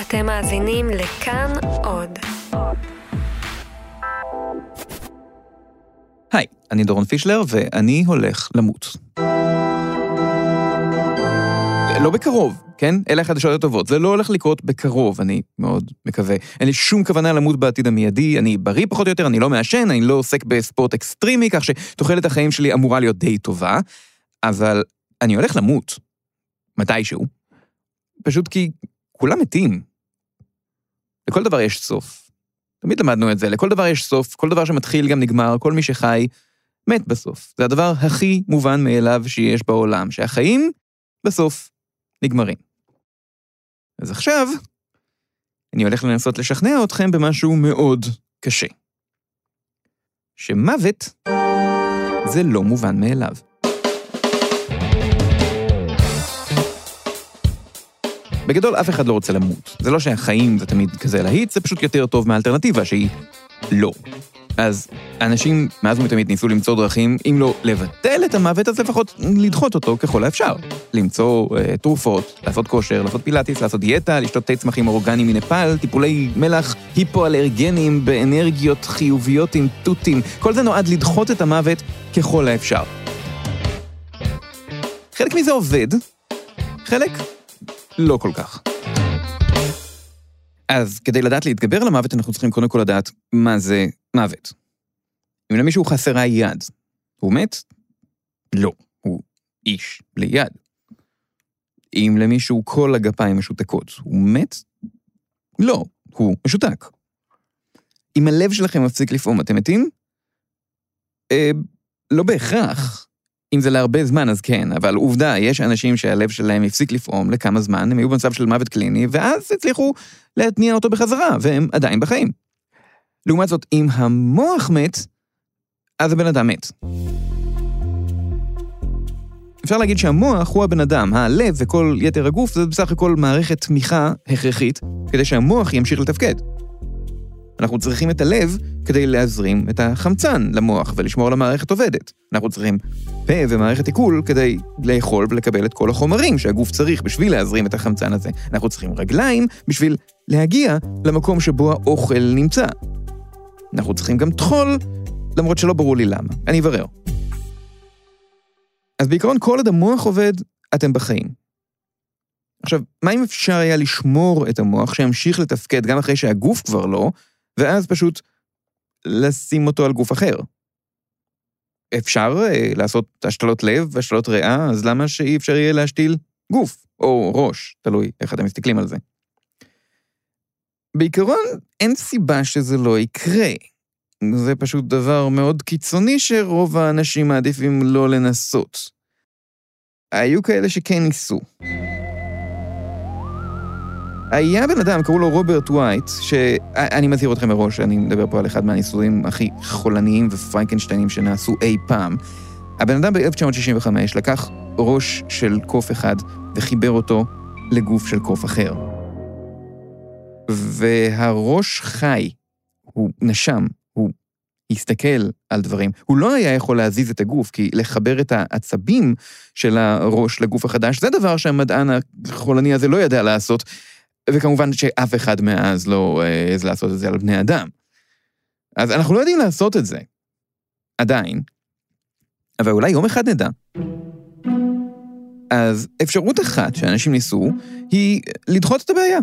אתם מאזינים לכאן עוד. היי, אני דורון פישלר, ואני הולך למות. לא בקרוב, כן? אלה החדשות הטובות. זה לא הולך לקרות בקרוב, אני מאוד מקווה. אין לי שום כוונה למות בעתיד המיידי, אני בריא פחות או יותר, אני לא מעשן, אני לא עוסק בספורט אקסטרימי, כך שתוחלת החיים שלי אמורה להיות די טובה, אבל אני הולך למות. מתישהו. פשוט כי כולם מתים. לכל דבר יש סוף. תמיד למדנו את זה, לכל דבר יש סוף, כל דבר שמתחיל גם נגמר, כל מי שחי מת בסוף. זה הדבר הכי מובן מאליו שיש בעולם, שהחיים בסוף נגמרים. אז עכשיו, אני הולך לנסות לשכנע אתכם במשהו מאוד קשה. שמוות זה לא מובן מאליו. בגדול, אף אחד לא רוצה למות. זה לא שהחיים זה תמיד כזה להיט, זה פשוט יותר טוב מהאלטרנטיבה שהיא לא. אז אנשים מאז ומתמיד ניסו למצוא דרכים, אם לא לבטל את המוות, אז לפחות לדחות אותו ככל האפשר. למצוא uh, תרופות, לעשות כושר, לעשות פילאטיס, לעשות דיאטה, לשתות תה צמחים אורגניים מנפאל, טיפולי מלח היפואלרגנים באנרגיות חיוביות עם תותים. כל זה נועד לדחות את המוות ככל האפשר. חלק מזה עובד, חלק לא כל כך. אז כדי לדעת להתגבר על המוות, אנחנו צריכים קודם כל לדעת מה זה מוות. אם למישהו חסרה יד, הוא מת? לא, הוא איש בלי יד. אם למישהו כל הגפיים משותקות, הוא מת? לא, הוא משותק. אם הלב שלכם מפסיק לפעום, אתם מתים? אה, לא בהכרח. אם זה להרבה זמן, אז כן, אבל עובדה, יש אנשים שהלב שלהם הפסיק לפעום לכמה זמן, הם היו במצב של מוות קליני, ואז הצליחו להתניע אותו בחזרה, והם עדיין בחיים. לעומת זאת, אם המוח מת, אז הבן אדם מת. אפשר להגיד שהמוח הוא הבן אדם, הלב וכל יתר הגוף זה בסך הכל מערכת תמיכה הכרחית כדי שהמוח ימשיך לתפקד. אנחנו צריכים את הלב כדי להזרים את החמצן למוח ולשמור על המערכת עובדת. אנחנו צריכים פה ומערכת עיכול כדי לאכול ולקבל את כל החומרים שהגוף צריך בשביל להזרים את החמצן הזה. אנחנו צריכים רגליים בשביל להגיע למקום שבו האוכל נמצא. אנחנו צריכים גם טחול, למרות שלא ברור לי למה. אני אברר. אז בעיקרון, כל עוד המוח עובד, אתם בחיים. עכשיו, מה אם אפשר היה לשמור את המוח שימשיך לתפקד גם אחרי שהגוף כבר לא, ואז פשוט לשים אותו על גוף אחר? אפשר uh, לעשות השתלות לב והשתלות ריאה, אז למה שאי אפשר יהיה להשתיל גוף או ראש, תלוי איך אתם מסתכלים על זה. בעיקרון, אין סיבה שזה לא יקרה. זה פשוט דבר מאוד קיצוני שרוב האנשים מעדיפים לא לנסות. היו כאלה שכן ניסו. היה בן אדם, קראו לו רוברט וייט, שאני מזהיר אתכם מראש, אני מדבר פה על אחד מהניסויים הכי חולניים ופרנקנשטיינים שנעשו אי פעם. הבן אדם ב-1965 לקח ראש של קוף אחד וחיבר אותו לגוף של קוף אחר. והראש חי, הוא נשם, הוא הסתכל על דברים. הוא לא היה יכול להזיז את הגוף, כי לחבר את העצבים של הראש לגוף החדש, זה דבר שהמדען החולני הזה לא ידע לעשות, וכמובן שאף אחד מאז לא העז לעשות את זה על בני אדם. אז אנחנו לא יודעים לעשות את זה, עדיין, אבל אולי יום אחד נדע. אז אפשרות אחת שאנשים ניסו, היא לדחות את הבעיה.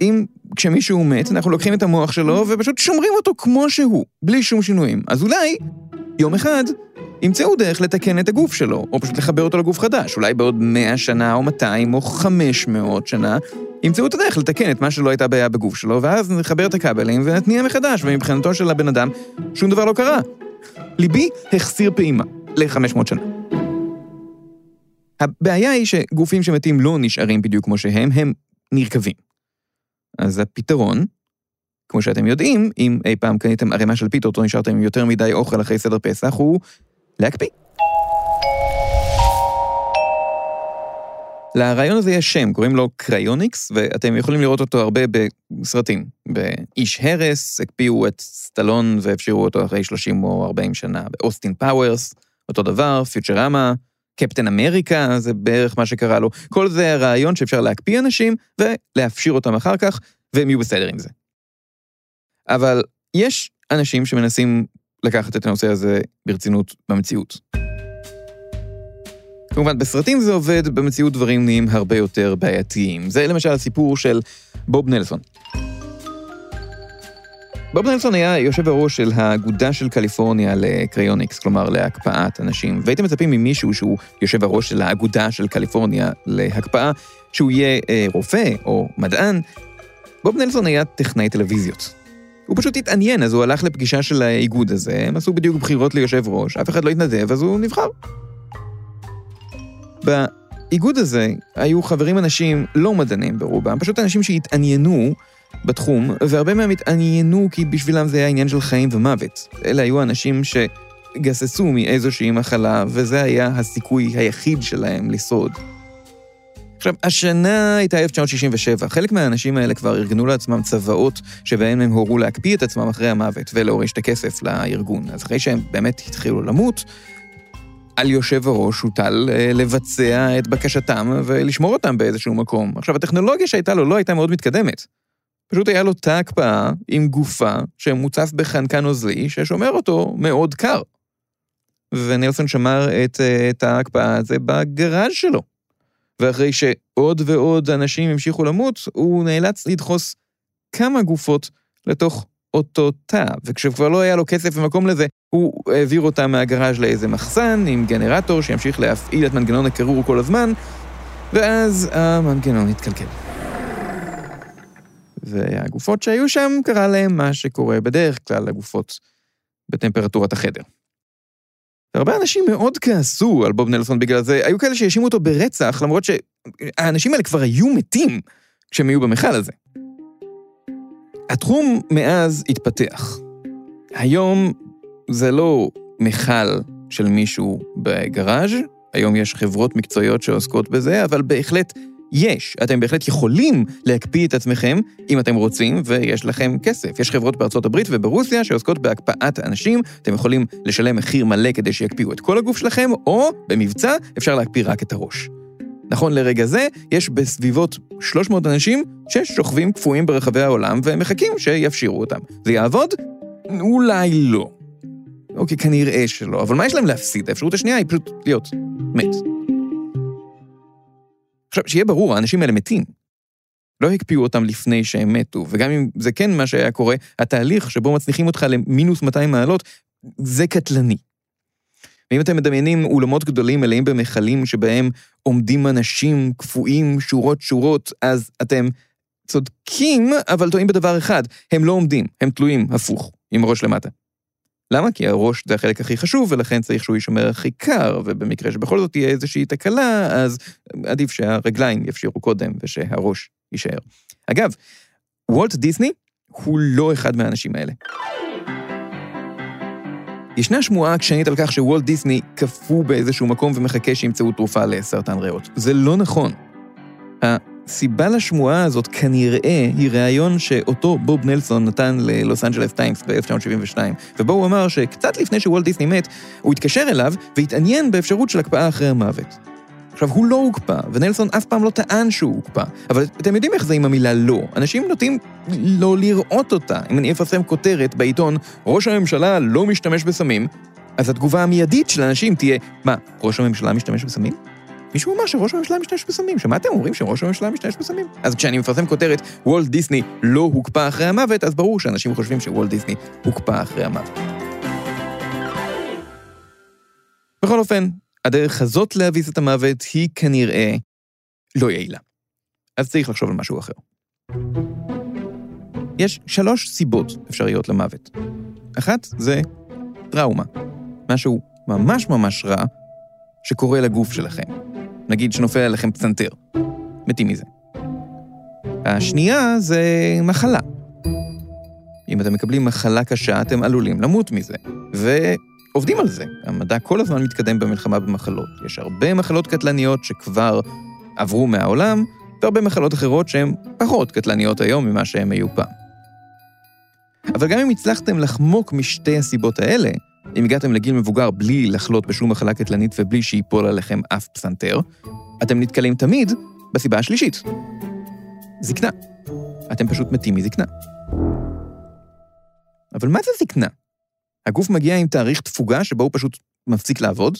אם כשמישהו מת, אנחנו לוקחים את המוח שלו ופשוט שומרים אותו כמו שהוא, בלי שום שינויים. אז אולי, יום אחד, ימצאו דרך לתקן את הגוף שלו, או פשוט לחבר אותו לגוף חדש. אולי בעוד 100 שנה, או 200, או 500 שנה, ימצאו את הדרך לתקן את מה שלא הייתה בעיה בגוף שלו, ואז נחבר את הכבלים ונתניע מחדש, ומבחינתו של הבן אדם, שום דבר לא קרה. ליבי החסיר פעימה ל-500 שנה. הבעיה היא שגופים שמתים לא נשארים בדיוק כמו שהם, הם נרקבים. אז הפתרון, כמו שאתם יודעים, אם אי פעם קניתם ערימה של פיתות או נשארתם עם יותר מדי אוכל אחרי סדר פסח, הוא להקפיא. לרעיון הזה יש שם, קוראים לו cryonics, ואתם יכולים לראות אותו הרבה בסרטים. באיש הרס, הקפיאו את סטלון והפשירו אותו אחרי 30 או 40 שנה. באוסטין פאוורס, אותו דבר, פיוצ'רמה, קפטן אמריקה, זה בערך מה שקרה לו. כל זה הרעיון שאפשר להקפיא אנשים ולהפשיר אותם אחר כך, והם יהיו בסדר עם זה. אבל יש אנשים שמנסים לקחת את הנושא הזה ברצינות במציאות. כמובן, בסרטים זה עובד, במציאות דברים נהיים הרבה יותר בעייתיים. זה למשל הסיפור של בוב נלסון. בוב נלסון היה יושב הראש של האגודה של קליפורניה לקריוניקס, כלומר להקפאת אנשים, והייתם מצפים ממישהו שהוא יושב הראש של האגודה של קליפורניה להקפאה, שהוא יהיה אה, רופא או מדען. בוב נלסון היה טכנאי טלוויזיות. הוא פשוט התעניין, אז הוא הלך לפגישה של האיגוד הזה, הם עשו בדיוק בחירות ליושב ראש, אף אחד לא התנדב, אז הוא נבחר. באיגוד הזה היו חברים אנשים לא מדענים ברובם, פשוט אנשים שהתעניינו בתחום, והרבה מהם התעניינו כי בשבילם זה היה עניין של חיים ומוות. אלה היו אנשים שגססו מאיזושהי מחלה, וזה היה הסיכוי היחיד שלהם לשרוד. עכשיו, השנה הייתה 1967. חלק מהאנשים האלה כבר ארגנו לעצמם צוואות שבהן הם הורו להקפיא את עצמם אחרי המוות ולהוריש את הכסף לארגון. אז אחרי שהם באמת התחילו למות, על יושב הראש הוטל אה, לבצע את בקשתם ולשמור אותם באיזשהו מקום. עכשיו, הטכנולוגיה שהייתה לו לא הייתה מאוד מתקדמת. פשוט היה לו תא הקפאה עם גופה שמוצף בחנקן נוזלי ששומר אותו מאוד קר. ונלסון שמר את תא אה, ההקפאה הזה בגראז' שלו. ואחרי שעוד ועוד אנשים המשיכו למות, הוא נאלץ לדחוס כמה גופות לתוך אותו תא, וכשכבר לא היה לו כסף ומקום לזה, הוא העביר אותה מהגראז' לאיזה מחסן עם גנרטור שימשיך להפעיל את מנגנון הקירור כל הזמן, ואז המנגנון התקלקל. והגופות שהיו שם, קרה להם מה שקורה בדרך כלל לגופות בטמפרטורת החדר. והרבה אנשים מאוד כעסו על בוב נלסון בגלל זה, היו כאלה שהאשימו אותו ברצח, למרות שהאנשים האלה כבר היו מתים כשהם היו במכל הזה. התחום מאז התפתח. היום זה לא מכל של מישהו בגראז', היום יש חברות מקצועיות שעוסקות בזה, אבל בהחלט יש. אתם בהחלט יכולים להקפיא את עצמכם אם אתם רוצים ויש לכם כסף. יש חברות בארצות הברית וברוסיה שעוסקות בהקפאת אנשים, אתם יכולים לשלם מחיר מלא כדי שיקפיאו את כל הגוף שלכם, או במבצע אפשר להקפיא רק את הראש. נכון לרגע זה, יש בסביבות 300 אנשים ששוכבים קפואים ברחבי העולם והם מחכים שיפשירו אותם. זה יעבוד? אולי לא. אוקיי, כנראה שלא, אבל מה יש להם להפסיד? האפשרות השנייה היא פשוט להיות מת. עכשיו, שיהיה ברור, האנשים האלה מתים. לא הקפיאו אותם לפני שהם מתו, וגם אם זה כן מה שהיה קורה, התהליך שבו מצניחים אותך למינוס 200 מעלות, זה קטלני. ואם אתם מדמיינים אולמות גדולים מלאים במכלים שבהם עומדים אנשים קפואים שורות-שורות, אז אתם צודקים, אבל טועים בדבר אחד, הם לא עומדים, הם תלויים, הפוך, עם ראש למטה. למה? כי הראש זה החלק הכי חשוב, ולכן צריך שהוא יישמר הכי קר, ובמקרה שבכל זאת תהיה איזושהי תקלה, אז עדיף שהרגליים יפשירו קודם ושהראש יישאר. אגב, וולט דיסני הוא לא אחד מהאנשים האלה. ישנה שמועה עקשנית על כך שוולט דיסני קפוא באיזשהו מקום ומחכה שימצאו תרופה לסרטן ריאות. זה לא נכון. הסיבה לשמועה הזאת כנראה היא ראיון שאותו בוב נלסון נתן ללוס אנג'לס טיימס ב-1972, ובו הוא אמר שקצת לפני שוולט דיסני מת, הוא התקשר אליו והתעניין באפשרות של הקפאה אחרי המוות. עכשיו, הוא לא הוקפא, ונלסון אף פעם לא טען שהוא הוקפא, אבל אתם יודעים איך זה עם המילה לא. אנשים נוטים לא לראות אותה. אם אני אפרסם כותרת בעיתון, ראש הממשלה לא משתמש בסמים, אז התגובה המיידית של אנשים תהיה, מה, ראש הממשלה משתמש בסמים? מישהו אמר שראש הממשלה משתמש בסמים, שמעתם אומרים שראש הממשלה משתמש בסמים? אז כשאני מפרסם כותרת, וולט דיסני לא הוקפא אחרי המוות, אז ברור שאנשים חושבים שוולט דיסני הוקפא אחרי המוות. בכל אופן, הדרך הזאת להביס את המוות היא כנראה לא יעילה. אז צריך לחשוב על משהו אחר. יש שלוש סיבות אפשריות למוות. אחת זה טראומה, משהו ממש ממש רע שקורה לגוף שלכם. נגיד שנופל עליכם פצנתר. מתים מזה. השנייה זה מחלה. אם אתם מקבלים מחלה קשה, אתם עלולים למות מזה. ועובדים על זה. המדע כל הזמן מתקדם במלחמה במחלות. יש הרבה מחלות קטלניות שכבר עברו מהעולם, והרבה מחלות אחרות שהן פחות קטלניות היום ממה שהן היו פעם. אבל גם אם הצלחתם לחמוק משתי הסיבות האלה, אם הגעתם לגיל מבוגר בלי לחלות בשום מחלה קטלנית ובלי שיפול עליכם אף פסנתר, אתם נתקלים תמיד בסיבה השלישית. זקנה. אתם פשוט מתים מזקנה. אבל מה זה זקנה? הגוף מגיע עם תאריך תפוגה שבו הוא פשוט מפסיק לעבוד?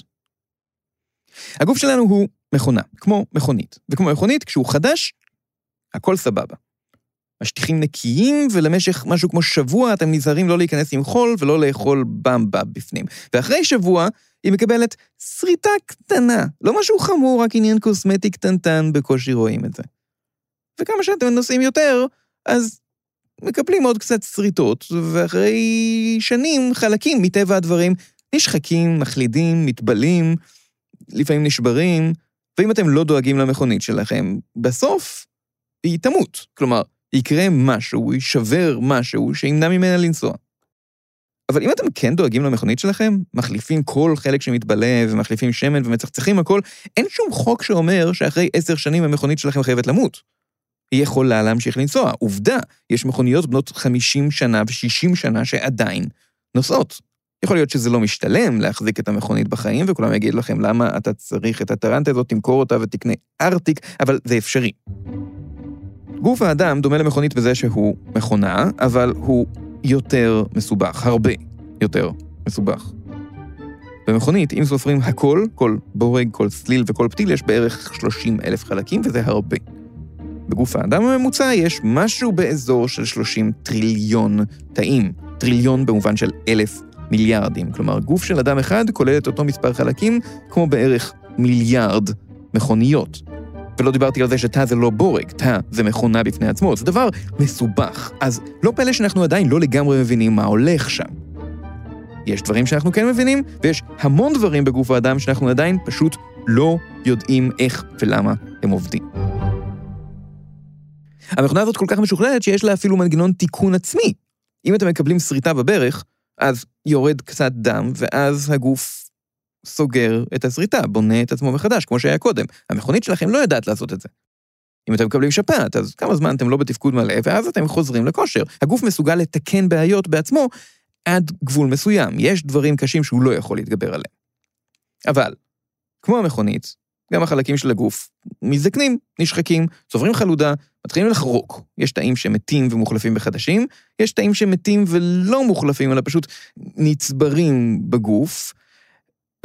הגוף שלנו הוא מכונה, כמו מכונית. וכמו מכונית, כשהוא חדש, הכל סבבה. השטיחים נקיים, ולמשך משהו כמו שבוע אתם נזהרים לא להיכנס עם חול ולא לאכול במבה בפנים. ואחרי שבוע, היא מקבלת שריטה קטנה. לא משהו חמור, רק עניין קוסמטי קטנטן, בקושי רואים את זה. וכמה שאתם נוסעים יותר, אז מקבלים עוד קצת שריטות, ואחרי שנים, חלקים מטבע הדברים נשחקים, מחלידים, מתבלים, לפעמים נשברים, ואם אתם לא דואגים למכונית שלכם, בסוף היא תמות. כלומר, יקרה משהו, יישבר משהו שימנע ממנה לנסוע. אבל אם אתם כן דואגים למכונית שלכם, מחליפים כל חלק שמתבלה ומחליפים שמן ומצחצחים הכל, אין שום חוק שאומר שאחרי עשר שנים המכונית שלכם חייבת למות. היא יכולה להמשיך לנסוע. עובדה, יש מכוניות בנות 50 שנה ו-60 שנה שעדיין נוסעות. יכול להיות שזה לא משתלם להחזיק את המכונית בחיים, וכולם יגידו לכם למה אתה צריך את הטרנטה הזאת, תמכור אותה ותקנה ארטיק, אבל זה אפשרי. גוף האדם דומה למכונית בזה שהוא מכונה, אבל הוא יותר מסובך, הרבה יותר מסובך. במכונית, אם סופרים הכל, כל בורג, כל סליל וכל פתיל, יש בערך 30 אלף חלקים, וזה הרבה. בגוף האדם הממוצע יש משהו באזור של 30 טריליון תאים. טריליון במובן של אלף מיליארדים. כלומר, גוף של אדם אחד כולל את אותו מספר חלקים, כמו בערך מיליארד מכוניות. ולא דיברתי על זה שתא זה לא בורג, תא זה מכונה בפני עצמו, זה דבר מסובך. אז לא פלא שאנחנו עדיין לא לגמרי מבינים מה הולך שם. יש דברים שאנחנו כן מבינים, ויש המון דברים בגוף האדם שאנחנו עדיין פשוט לא יודעים איך ולמה הם עובדים. המכונה הזאת כל כך משוכללת שיש לה אפילו מנגנון תיקון עצמי. אם אתם מקבלים שריטה בברך, אז יורד קצת דם, ואז הגוף סוגר את השריטה, בונה את עצמו מחדש, כמו שהיה קודם. המכונית שלכם לא יודעת לעשות את זה. אם אתם מקבלים שפעת, אז כמה זמן אתם לא בתפקוד מלא, ואז אתם חוזרים לכושר. הגוף מסוגל לתקן בעיות בעצמו עד גבול מסוים. יש דברים קשים שהוא לא יכול להתגבר עליהם. אבל, כמו המכונית, גם החלקים של הגוף מזדקנים, נשחקים, צוברים חלודה, מתחילים לחרוק. יש תאים שמתים ומוחלפים בחדשים, יש תאים שמתים ולא מוחלפים, אלא פשוט נצברים בגוף,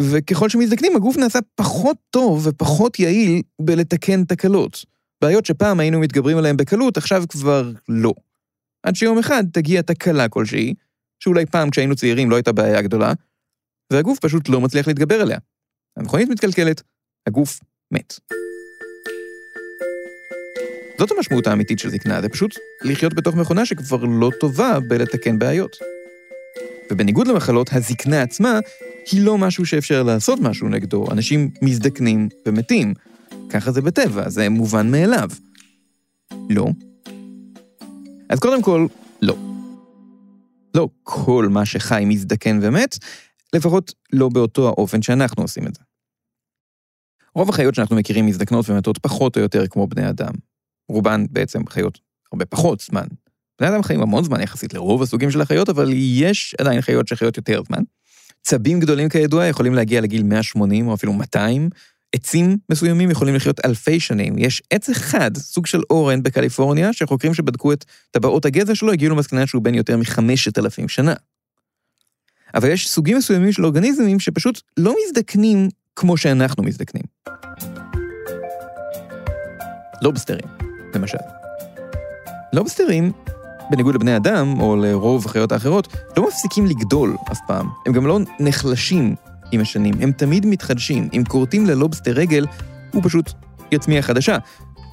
וככל שמזדקנים, הגוף נעשה פחות טוב ופחות יעיל בלתקן תקלות. בעיות שפעם היינו מתגברים עליהן בקלות, עכשיו כבר לא. עד שיום אחד תגיע תקלה כלשהי, שאולי פעם כשהיינו צעירים לא הייתה בעיה גדולה, והגוף פשוט לא מצליח להתגבר עליה. המכונית מתקלקלת, הגוף מת. זאת המשמעות האמיתית של זקנה, זה פשוט לחיות בתוך מכונה שכבר לא טובה בלתקן בעיות. ובניגוד למחלות, הזקנה עצמה היא לא משהו שאפשר לעשות משהו נגדו. אנשים מזדקנים ומתים. ככה זה בטבע, זה מובן מאליו. לא. אז קודם כל, לא. לא כל מה שחי מזדקן ומת, לפחות לא באותו האופן שאנחנו עושים את זה. רוב החיות שאנחנו מכירים מזדקנות ומתות פחות או יותר כמו בני אדם. רובן בעצם חיות הרבה פחות זמן. בני אדם חיים המון זמן יחסית לרוב הסוגים של החיות, אבל יש עדיין חיות שחיות יותר זמן. צבים גדולים כידוע יכולים להגיע לגיל 180 או אפילו 200. עצים מסוימים יכולים לחיות אלפי שנים. יש עץ אחד, סוג של אורן בקליפורניה, שחוקרים שבדקו את טבעות הגזע שלו הגיעו למסקנה שהוא בן יותר מחמשת אלפים שנה. אבל יש סוגים מסוימים של אורגניזמים שפשוט לא מזדקנים כמו שאנחנו מזדקנים. לובסטרים, למשל. לובסטרים, בניגוד לבני אדם, או לרוב החיות האחרות, לא מפסיקים לגדול אף פעם. הם גם לא נחלשים עם השנים, הם תמיד מתחדשים. אם כורתים ללובסטר רגל, הוא פשוט יצמיח חדשה,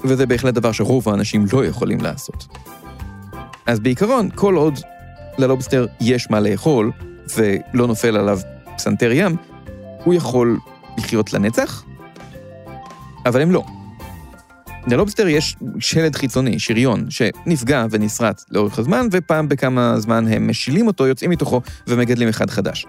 וזה בהחלט דבר שרוב האנשים לא יכולים לעשות. אז בעיקרון, כל עוד ללובסטר יש מה לאכול, ולא נופל עליו פסנתר ים, הוא יכול לחיות לנצח, אבל הם לא. ללובסטר יש שלד חיצוני, שריון, שנפגע ונסרט לאורך הזמן, ופעם בכמה זמן הם משילים אותו, יוצאים מתוכו ומגדלים אחד חדש.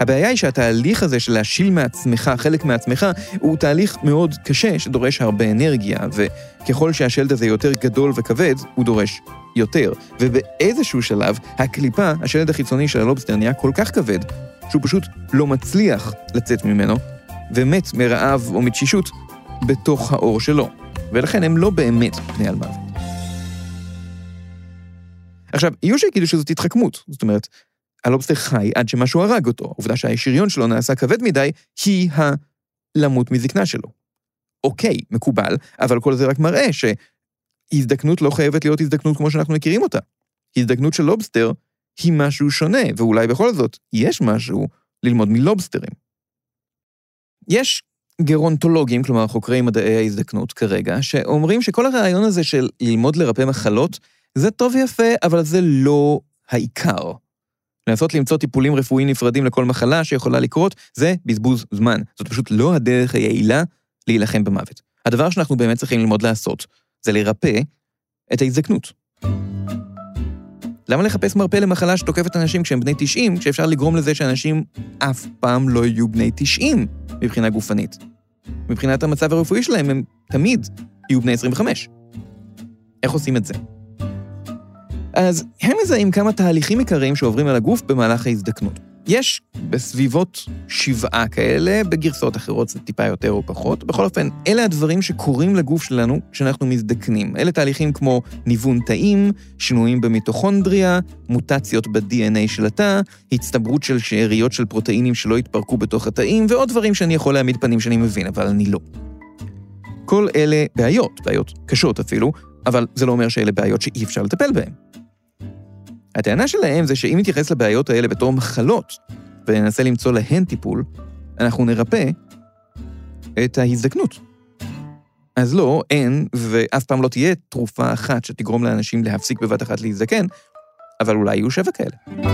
הבעיה היא שהתהליך הזה של להשיל מעצמך, חלק מעצמך, הוא תהליך מאוד קשה שדורש הרבה אנרגיה, וככל שהשלד הזה יותר גדול וכבד, הוא דורש יותר. ובאיזשהו שלב, הקליפה, השלד החיצוני של הלובסטר נהיה כל כך כבד, שהוא פשוט לא מצליח לצאת ממנו, ומת מרעב או מתשישות בתוך האור שלו, ולכן הם לא באמת פני על מוות. עכשיו, יהיו שיגידו שזאת התחכמות, זאת אומרת, הלובסטר חי עד שמשהו הרג אותו, העובדה שהשריון שלו נעשה כבד מדי, היא הלמות מזקנה שלו. אוקיי, מקובל, אבל כל זה רק מראה שהזדקנות לא חייבת להיות הזדקנות כמו שאנחנו מכירים אותה. הזדקנות של לובסטר היא משהו שונה, ואולי בכל זאת יש משהו ללמוד מלובסטרים. יש גרונטולוגים, כלומר חוקרי מדעי ההזדקנות כרגע, שאומרים שכל הרעיון הזה של ללמוד לרפא מחלות, זה טוב ויפה, אבל זה לא העיקר. לנסות למצוא טיפולים רפואיים נפרדים לכל מחלה שיכולה לקרות, זה בזבוז זמן. זאת פשוט לא הדרך היעילה להילחם במוות. הדבר שאנחנו באמת צריכים ללמוד לעשות, זה לרפא את ההזדקנות. למה לחפש מרפא למחלה שתוקפת אנשים כשהם בני 90, כשאפשר לגרום לזה שאנשים אף פעם לא יהיו בני 90 מבחינה גופנית? מבחינת המצב הרפואי שלהם, הם תמיד יהיו בני 25. איך עושים את זה? אז הם מזהים כמה תהליכים עיקריים שעוברים על הגוף במהלך ההזדקנות. יש בסביבות שבעה כאלה, בגרסאות אחרות זה טיפה יותר או פחות. בכל אופן, אלה הדברים שקורים לגוף שלנו כשאנחנו מזדקנים. אלה תהליכים כמו ניוון תאים, שינויים במיטוכונדריה, מוטציות ב-DNA של התא, הצטברות של שאריות של פרוטאינים שלא התפרקו בתוך התאים, ועוד דברים שאני יכול להעמיד פנים שאני מבין, אבל אני לא. כל אלה בעיות, בעיות קשות אפילו, אבל זה לא אומר שאלה בעיות שאי אפשר לטפל בהן. הטענה שלהם זה שאם נתייחס לבעיות האלה בתור מחלות, וננסה למצוא להן טיפול, אנחנו נרפא את ההזדקנות. אז לא, אין, ואף פעם לא תהיה תרופה אחת שתגרום לאנשים להפסיק בבת אחת להזדקן, אבל אולי יהיו שבע כאלה.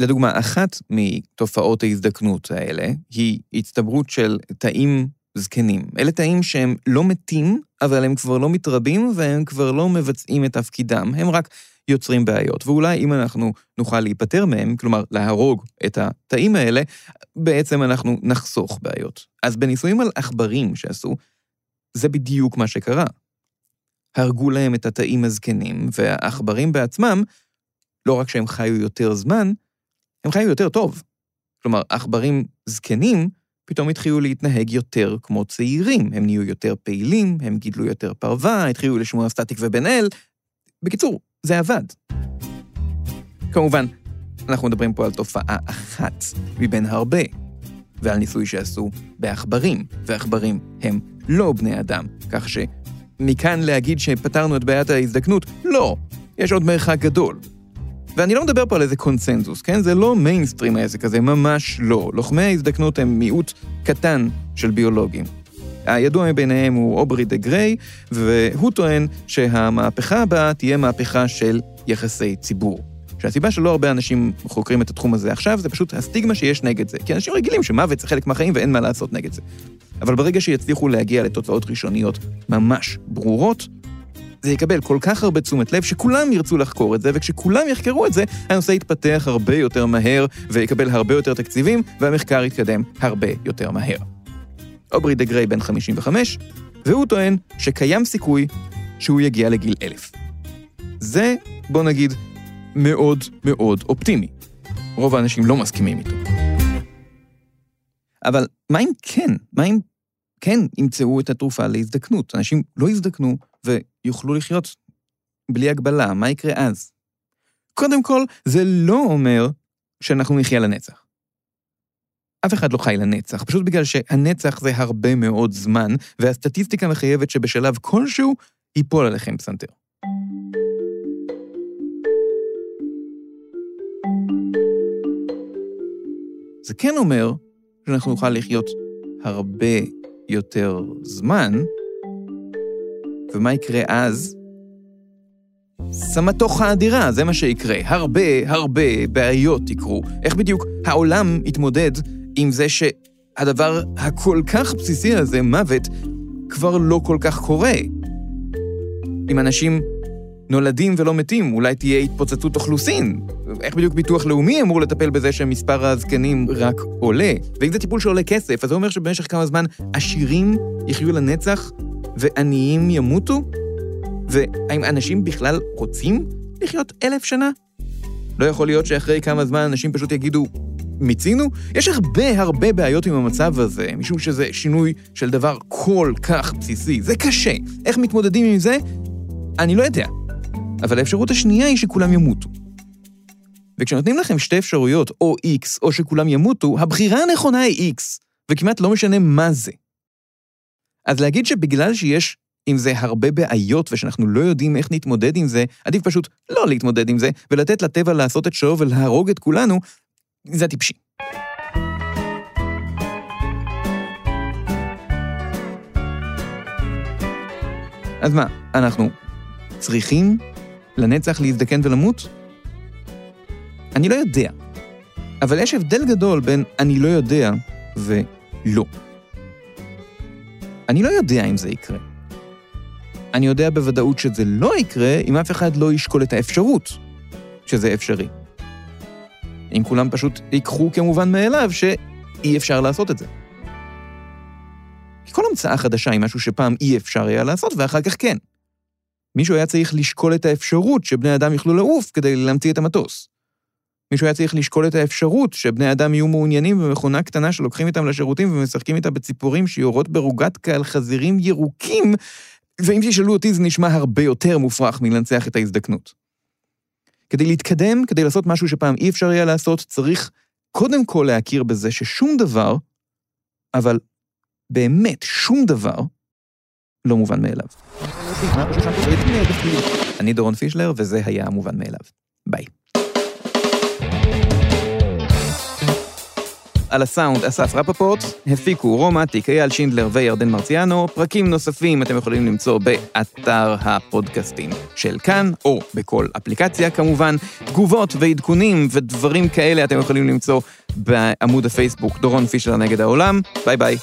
לדוגמה, אחת מתופעות ההזדקנות האלה היא הצטברות של תאים זקנים. אלה תאים שהם לא מתים, אבל הם כבר לא מתרבים והם כבר לא מבצעים את תפקידם, הם רק יוצרים בעיות. ואולי אם אנחנו נוכל להיפטר מהם, כלומר להרוג את התאים האלה, בעצם אנחנו נחסוך בעיות. אז בניסויים על עכברים שעשו, זה בדיוק מה שקרה. הרגו להם את התאים הזקנים, והעכברים בעצמם, לא רק שהם חיו יותר זמן, הם חיו יותר טוב. כלומר, עכברים זקנים פתאום התחילו להתנהג יותר כמו צעירים. הם נהיו יותר פעילים, הם גידלו יותר פרווה, התחילו לשמוע סטטיק ובן אל. בקיצור, זה עבד. כמובן, אנחנו מדברים פה על תופעה אחת מבין הרבה, ועל ניסוי שעשו בעכברים, ועכברים הם לא בני אדם, כך שמכאן להגיד שפתרנו את בעיית ההזדקנות, לא, יש עוד מרחק גדול. ואני לא מדבר פה על איזה קונצנזוס, כן? זה לא מיינסטרים העסק הזה, ממש לא. לוחמי ההזדקנות הם מיעוט קטן של ביולוגים. הידוע מביניהם הוא אוברי דה גריי, והוא טוען שהמהפכה הבאה תהיה מהפכה של יחסי ציבור. שהסיבה שלא הרבה אנשים חוקרים את התחום הזה עכשיו, זה פשוט הסטיגמה שיש נגד זה. כי אנשים רגילים שמוות זה חלק מהחיים ואין מה לעשות נגד זה. אבל ברגע שיצליחו להגיע לתוצאות ראשוניות ממש ברורות, זה יקבל כל כך הרבה תשומת לב שכולם ירצו לחקור את זה, וכשכולם יחקרו את זה, הנושא יתפתח הרבה יותר מהר, ויקבל הרבה יותר תקציבים, והמחקר יתקדם הרבה יותר מהר. אוברי דה גריי בן 55, והוא טוען שקיים סיכוי שהוא יגיע לגיל אלף. זה, בוא נגיד, מאוד מאוד אופטימי. רוב האנשים לא מסכימים איתו. אבל מה אם כן? מה אם כן ימצאו את התרופה להזדקנות? אנשים לא יזדקנו ויוכלו לחיות בלי הגבלה, מה יקרה אז? קודם כל, זה לא אומר שאנחנו נחיה לנצח. אף אחד לא חי לנצח, פשוט בגלל שהנצח זה הרבה מאוד זמן, והסטטיסטיקה מחייבת שבשלב כלשהו ייפול עליכם פסנתר. זה כן אומר שאנחנו נוכל לחיות הרבה יותר זמן, ומה יקרה אז? סמטוחה אדירה, זה מה שיקרה. הרבה הרבה בעיות יקרו. איך בדיוק העולם יתמודד עם זה שהדבר הכל כך בסיסי הזה, מוות, כבר לא כל כך קורה. אם אנשים נולדים ולא מתים, אולי תהיה התפוצצות אוכלוסין. איך בדיוק ביטוח לאומי אמור לטפל בזה שמספר הזקנים רק עולה? ואם זה טיפול שעולה כסף, אז זה אומר שבמשך כמה זמן עשירים יחיו לנצח ועניים ימותו? והאם אנשים בכלל רוצים לחיות אלף שנה? לא יכול להיות שאחרי כמה זמן אנשים פשוט יגידו, מיצינו? יש הרבה הרבה בעיות עם המצב הזה, משום שזה שינוי של דבר כל כך בסיסי. זה קשה. איך מתמודדים עם זה? אני לא יודע. אבל האפשרות השנייה היא שכולם ימותו. וכשנותנים לכם שתי אפשרויות, או X או שכולם ימותו, הבחירה הנכונה היא X, וכמעט לא משנה מה זה. אז להגיד שבגלל שיש עם זה הרבה בעיות ושאנחנו לא יודעים איך נתמודד עם זה, עדיף פשוט לא להתמודד עם זה ולתת לטבע לעשות את שלו ולהרוג את כולנו, זה טיפשי. אז מה, אנחנו צריכים לנצח להזדקן ולמות? אני לא יודע. אבל יש הבדל גדול בין אני לא יודע ולא. אני לא יודע אם זה יקרה. אני יודע בוודאות שזה לא יקרה אם אף אחד לא ישקול את האפשרות שזה אפשרי. אם כולם פשוט ייקחו כמובן מאליו שאי אפשר לעשות את זה. כל המצאה חדשה היא משהו שפעם אי אפשר היה לעשות, ואחר כך כן. מישהו היה צריך לשקול את האפשרות שבני אדם יוכלו לעוף כדי להמציא את המטוס. מישהו היה צריך לשקול את האפשרות שבני אדם יהיו מעוניינים במכונה קטנה שלוקחים איתם לשירותים ומשחקים איתה בציפורים שיורות ברוגטקה על חזירים ירוקים, ואם תשאלו אותי זה נשמע הרבה יותר מופרך מלנצח את ההזדקנות. כדי להתקדם, כדי לעשות משהו שפעם אי אפשר היה לעשות, צריך קודם כל להכיר בזה ששום דבר, אבל באמת שום דבר, לא מובן מאליו. אני דורון פישלר, וזה היה המובן מאליו. ביי. על הסאונד אסף רפפורט, הפיקו רומטיק, אייל שינדלר וירדן מרציאנו, פרקים נוספים אתם יכולים למצוא באתר הפודקאסטים של כאן, או בכל אפליקציה כמובן, תגובות ועדכונים ודברים כאלה אתם יכולים למצוא בעמוד הפייסבוק דורון פישר נגד העולם, ביי ביי.